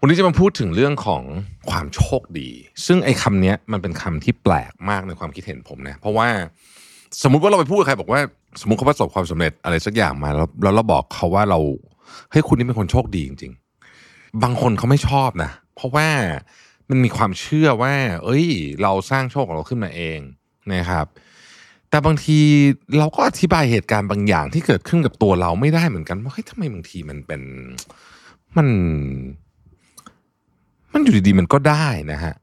วันนี้จะมาพูดถึงเรื่องของความโชคดี ซึ่งไอ้คำนี้มันเป็นคำที่แปลกมากในความคิดเห็นผมนะ เพราะว่าสมมุติว่าเราไปพูดกับใครบอกว่า สมมติเขาประสบความสำเร็จอะไรสักอย่างมาแล้วแล้วเราบอกเขาว่าเราเฮ้ยคุณนี่เป็นคนโชคดีจริง ๆ บางคนเขาไม่ชอบนะ เพราะว่ามันมีความเชื่อว่า เอ้ย เราสร้างโชคของเราขึ้นมาเองนะครับ แต่บางทีเราก็อธิบายเหตุการณ์บางอย่างที่เกิดขึ้นกับตัวเราไม่ได้เหมือนกันว่าเฮ้ยทำไมบางทีมันเป็นมัน อยู่ดีๆมันก็ได้นะฮะ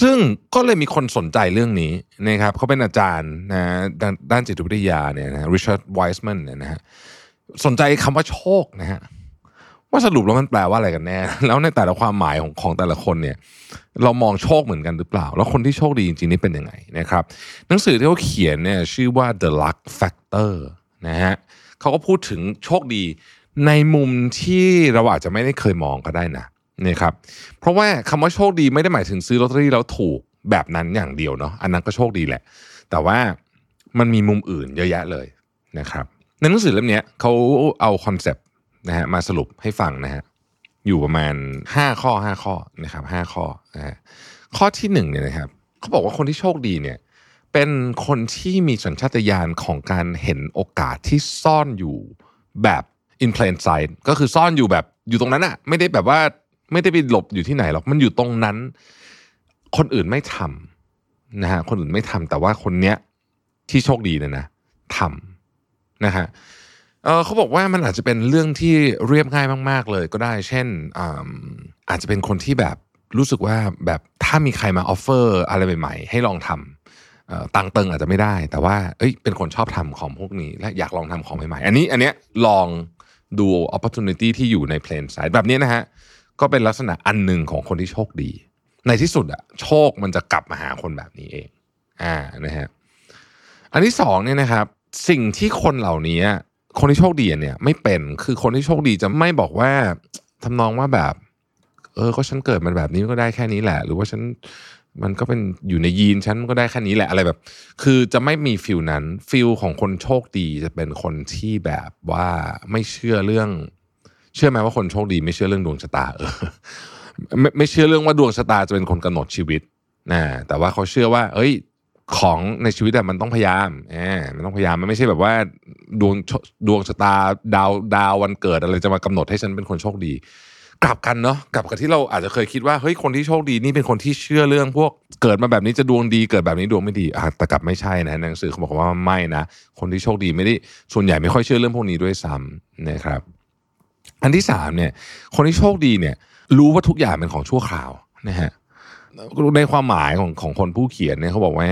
ซึ่งก็เลยมีคนสนใจเรื่องนี้นะครับเขาเป็นอาจารย์นะด้านด้านจิตวิทยาเนี่ยนะริชาร์ดไวส์แมนเนี่ยนะฮะสนใจคำว่าโชคนะฮะว่าสรุปแล้วมันแปลว่าอะไรกันแน่ แล้วในแต่ละความหมายของของแต่ละคนเนี่ย เรามองโชคเหมือนกันหรือเปล่า แล้วคนที่โชคดีจริงๆนี่เป็นยังไงนะครับ หนังสือที่เขาเขียนเนี่ยชื่อว่า The Luck Factor นะฮะเขาก็พูดถึงโชคดีในมุมที่เราอาจจะไม่ได้เคยมองก็ได้นะ นี่ครับเพราะว่าคำว่าโชคดีไม่ได้หมายถึงซื้อลอตเตอรี่แล้วถูกแบบนั้นอย่างเดียวเนาะอันนั้นก็โชคดีแหละ แต่ว่ามันมีมุมอื่นเยอะแยะเลยนะครับในหนังสือเล่มนี้เขาเอาคอนเซปต์นะฮะมาสรุปให้ฟังนะฮะอยู่ประมาณ 5 ข้อ 5 ข้อนะครับ5ข้อนะฮะข้อที่1เนี่ยนะครับเขาบอกว่าคนที่โชคดีเนี่ยเป็นคนที่มีสัญชาตญาณของการเห็นโอกาสที่ซ่อนอยู่แบบ in plain sight ก็คือซ่อนอยู่แบบอยู่ตรงนั้นอะไม่ได้แบบว่า ไม่ได้ไปหลบอยู่ที่ไหนหรอกมันอยู่ตรงนั้น คนอื่นไม่ทำนะฮะคนอื่นไม่ทำแต่ว่าคนเนี้ยที่โชคดีเนี่ยนะทำนะฮะเเขาบอกว่ามันอาจจะเป็นเรื่องที่เรียบง่ายมาก ๆ เลยก็ได้ เช่นอาอาจจะเป็นคนที่แบบรู้สึกว่าแบบถ้ามีใครมาออฟเฟอร์อะไรใหม่ๆ ให้ลองทำตังเติงอาจจะไม่ได้ แต่ว่าเอ้ยเป็นคนชอบทำของพวกนี้ และอยากลองทำของใหม่ๆ อันนี้อันเนี้ยลองดู opportunity ที่อยู่ใน plain sight แบบนี้นะฮะ ก็เป็นลักษณะอันหนึ่งของคนที่โชคดี ในที่สุดอะโชคมันจะกลับมาหาคนแบบนี้เอง อ่านะฮะอันที่สองเนี่ยนะครับ สิ่งที่คนเหล่านี้คนที่โชคดีเนี่ยไม่เป็นคือคนที่โชคดีจะไม่บอกว่าทำนองว่าแบบ เออก็ฉันเกิดมันแบบนี้ก็ได้แค่นี้แหละ หรือว่าฉันมันก็เป็นอยู่ในยีนฉันก็ได้แค่นี้แหละอะไรแบบ คือจะไม่มีฟิลนั้นฟิลของคนโชคดีจะเป็นคนที่แบบว่าไม่เชื่อเรื่อง เชื่อไหมว่าคนโชคดีไม่เชื่อเรื่องดวงชะตาเออไม่ไม่เชื่อเรื่องว่าดวงชะตาจะเป็นคนกำหนดชีวิตนะแต่ว่าเขาเชื่อว่า เอ้ยของในชีวิตอะมันต้องพยายามแหมมันต้องพยายามมันไม่ใช่แบบว่าดวงดวงชะตาดาวดาววันเกิดอะไรจะมากำหนดให้ฉันเป็นคนโชคดี กลับกันเนาะกลับกับที่เราอาจจะเคยคิดว่าเฮ้ยคนที่โชคดีนี่เป็นคนที่เชื่อเรื่องพวกเกิดมาแบบนี้จะดวงดีเกิดแบบนี้ดวงไม่ดีอะแต่กลับไม่ใช่นะหนังสือเขาบอกว่าไม่นะคนที่โชคดีไม่ได้ส่วนใหญ่ไม่ค่อยเชื่อเรื่องพวกนี้ด้วยซ้ำนะครับ อันที่สามเนี่ย คนที่โชคดีเนี่ย รู้ว่าทุกอย่างเป็นของชั่วคราวนะฮะในความหมายของของคนผู้เขียนเนี่ยเขาบอกว่า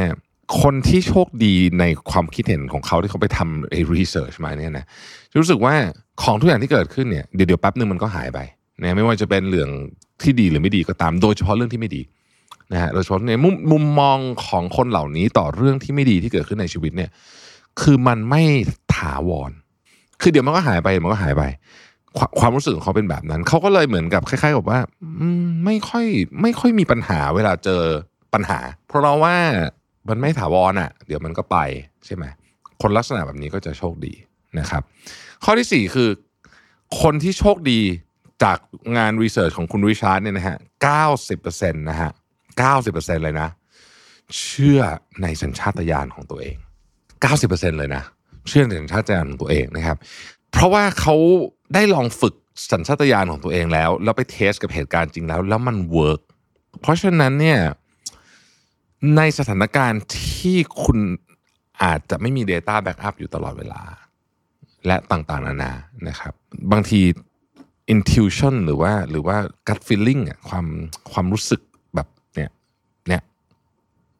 คนที่โชคดีในความคิดเห็นของเขาที่เขาไปทำไอ้รีเสิร์ชมาเนี่ยนะรู้สึกว่าของทุกอย่างที่เกิดขึ้นเนี่ยเดี๋ยวเดี๋ยวแป๊บนึงมันก็หายไปนะไม่ว่าจะเป็นเรื่องที่ดีหรือไม่ดีก็ตามโดยเฉพาะเรื่องที่ไม่ดีนะฮะโดยเฉพาะในมุมมุมมองของคนเหล่านี้ต่อเรื่องที่ไม่ดีที่เกิดขึ้นในชีวิตเนี่ย คือมันไม่ถาวร คือเดี๋ยวมันก็หายไปมันก็หายไป ความรู้สึกของเขาเป็นแบบนั้น เขาก็เลยเหมือนกับคล้ายๆกับว่าไม่ค่อยไม่ค่อยมีปัญหาเวลาเจอปัญหา เพราะเราว่ามันไม่ถาวรอะ เดี๋ยวมันก็ไปใช่ไหมคนลักษณะแบบนี้ก็จะโชคดีนะครับ ข้อที่สี่คือ คนที่โชคดีจากงาน research ของคุณริชาร์ดเนี่ยนะฮะเก้าสิบเปอร์เซ็นต์นะฮะเก้าสิบเปอร์เซ็นต์เลยนะ เชื่อในสัญชาตญาณของตัวเองเก้าสิบเปอร์เซ็นต์เลยนะ เชื่อในสัญชาตญาณของตัวเองนะครับ เพราะว่าเขา ได้ลองฝึกสัญชาตญาณของตัวเองแล้ว แล้วไป test กับเหตุการณ์จริงแล้ว แล้วมัน work เพราะฉะนั้นเนี่ยในสถานการณ์ที่คุณอาจจะไม่มี data backup อยู่ตลอดเวลา และต่างๆ นานานะครับ บางที intuition หรือว่าหรือว่า gut feeling อะความความรู้สึกแบบเนี่ยเนี่ย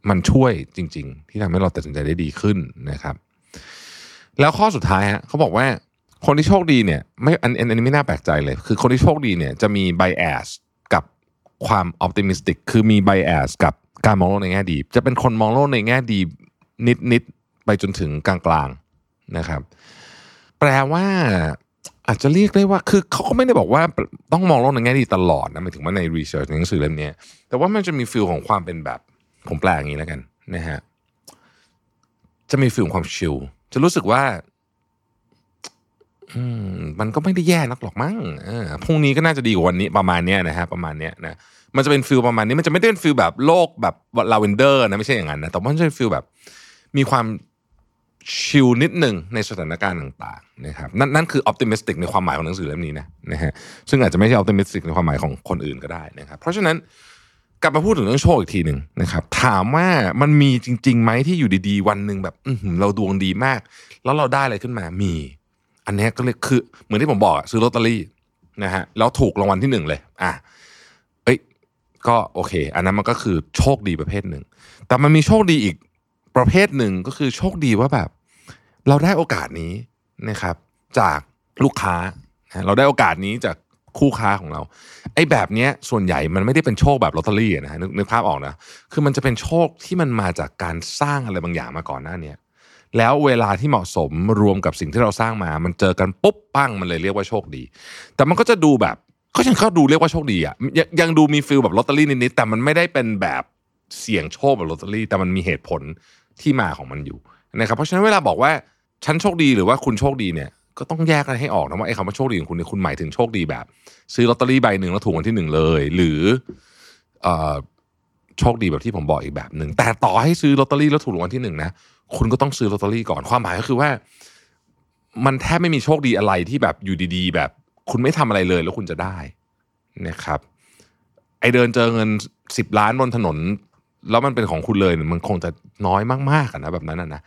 มันช่วยจริง ๆ ที่ทำให้เราตัดสินใจได้ดีขึ้นนะครับ แล้วข้อสุดท้ายฮะเขาบอกว่า คนที่โชคดีเนี่ยไม่อันอันนี้ไม่น่าแปลกใจเลย คือคนที่โชคดีเนี่ยจะมี bias กับความ optimistic คือมี bias กับการมองโลกในแง่ดี จะเป็นคนมองโลกในแง่ดีนิดๆไปจนถึงกลางๆนะครับ แปลว่าอาจจะเรียกได้ว่าคือเขาก็ไม่ได้บอกว่าต้องมองโลกในแง่ดีตลอดนะหมายถึงว่าใน research ในหนังสือเล่มนี้แต่ว่ามันจะมี feel ของความเป็นแบบ ผมแปลอย่างนี้แล้วกันนะฮะจะมี feel ของความ chill จะรู้สึกว่า อืมมันก็ไม่ได้แย่นักหรอกมั้งพรุ่งนี้ก็น่าจะดีกว่าวันนี้ประมาณเนี้ยนะฮะประมาณเนี้ยนะมันจะเป็น feel ประมาณนี้มันจะไม่ได้เป็น feel แบบโลกแบบลาเวนเดอร์นะไม่ใช่อย่างนั้นนะแต่มันจะเป็น feel แบบ มีความ chill นิดหนึ่งในสถานการณ์ต่างๆนะครับนั่นนั่นคือ optimistic ในความหมายของหนังสือเล่มนี้นะนะฮะซึ่งอาจจะไม่ใช่ optimistic ในความหมายของคนอื่นก็ได้นะครับ เพราะฉะนั้นกลับมาพูดถึงเรื่องโชคอีกทีหนึ่งนะครับ ถามว่ามันมีจริงๆไหมที่อยู่ดีๆ วันหนึ่งแบบเราดวงดีมาก แล้วเราได้อะไรขึ้นมามี อันนี้ก็เลยคือเหมือนที่ผมบอกซื้อลอตเตอรี่นะฮะแล้วถูกรางวัลที่หนึ่งเลย อะเอ้ยก็โอเค อันนั้นมันก็คือโชคดีประเภทหนึ่ง แต่มันมีโชคดีอีกประเภทหนึ่งก็คือโชคดีว่าแบบ เราได้โอกาสนี้นะครับ จากลูกค้า เราได้โอกาสนี้จากคู่ค้าของเรา ไอ้แบบเนี้ยส่วนใหญ่มันไม่ได้เป็นโชคแบบลอตเตอรี่นะนึกนึกภาพออกนะ คือมันจะเป็นโชคที่มันมาจากการสร้างอะไรบางอย่างมาก่อนหน้านี้ แล้วเวลาที่เหมาะสมรวมกับสิ่งที่เราสร้างมา มันเจอกันปุ๊บปั้งมันเลยเรียกว่าโชคดี แต่มันก็จะดูแบบก็ยังเขาดูเรียกว่าโชคดีอะยังยังดูมี feel แบบลอตเตอรี่นิดๆแต่มันไม่ได้เป็นแบบเสี่ยงโชคแบบลอตเตอรี่ แต่มันมีเหตุผลที่มาของมันอยู่นะครับเพราะฉะนั้นเวลาบอกว่าฉันโชคดีหรือว่าคุณโชคดีเนี่ยก็ต้องแยกกันให้ออกนะว่าไอ้คำว่าโชคดีของคุณเนี่ยคุณหมายถึงโชคดีแบบ ซื้อลอตเตอรี่ใบหนึ่งแล้วถูกวันที่หนึ่งเลย หรือโชคดีแบบที่ผมบอกอีกแบบหนึ่งแต่ต่อให้ซื้อลอตเตอรี่แล้วถูกรางวัลที่หนึ่งนะ คุณก็ต้องซื้อลอตเตอรี่ก่อนความหมายก็คือว่า มันแทบไม่มีโชคดีอะไรที่แบบอยู่ดีๆ แบบ คุณไม่ทำอะไรเลยแล้วคุณจะได้นะครับ ไอเดินเจอเงินสิบล้านบนถนน แล้วมันเป็นของคุณเลยมันคงจะน้อยมากๆนะแบบนั้นนะ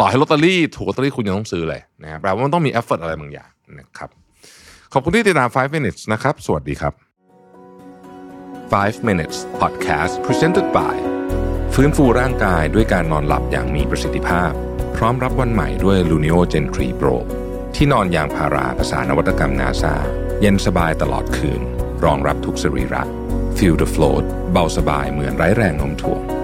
ต่อให้ลอตเตอรี่ถูกลอตเตอรี่คุณยังต้องซื้อเลยนะครับแปลว่ามันต้องมีเอฟเฟกอะไรบางอย่างนะครับ ขอบคุณที่ติดตาม 5 minutes นะครับ สวัสดีครับ 5 minutes podcast presented by ฟื้นฟูร่างกายด้วยการนอนหลับอย่างมีประสิทธิภาพ พร้อมรับวันใหม่ด้วย Luno Gen 3 Pro ที่นอนยางพาราภาษานวัตกรรมนาซาเย็นสบายตลอดคืน รองรับทุกสรีระ Feel the float เบาสบายเหมือนไร้แรงโน้มถ่วง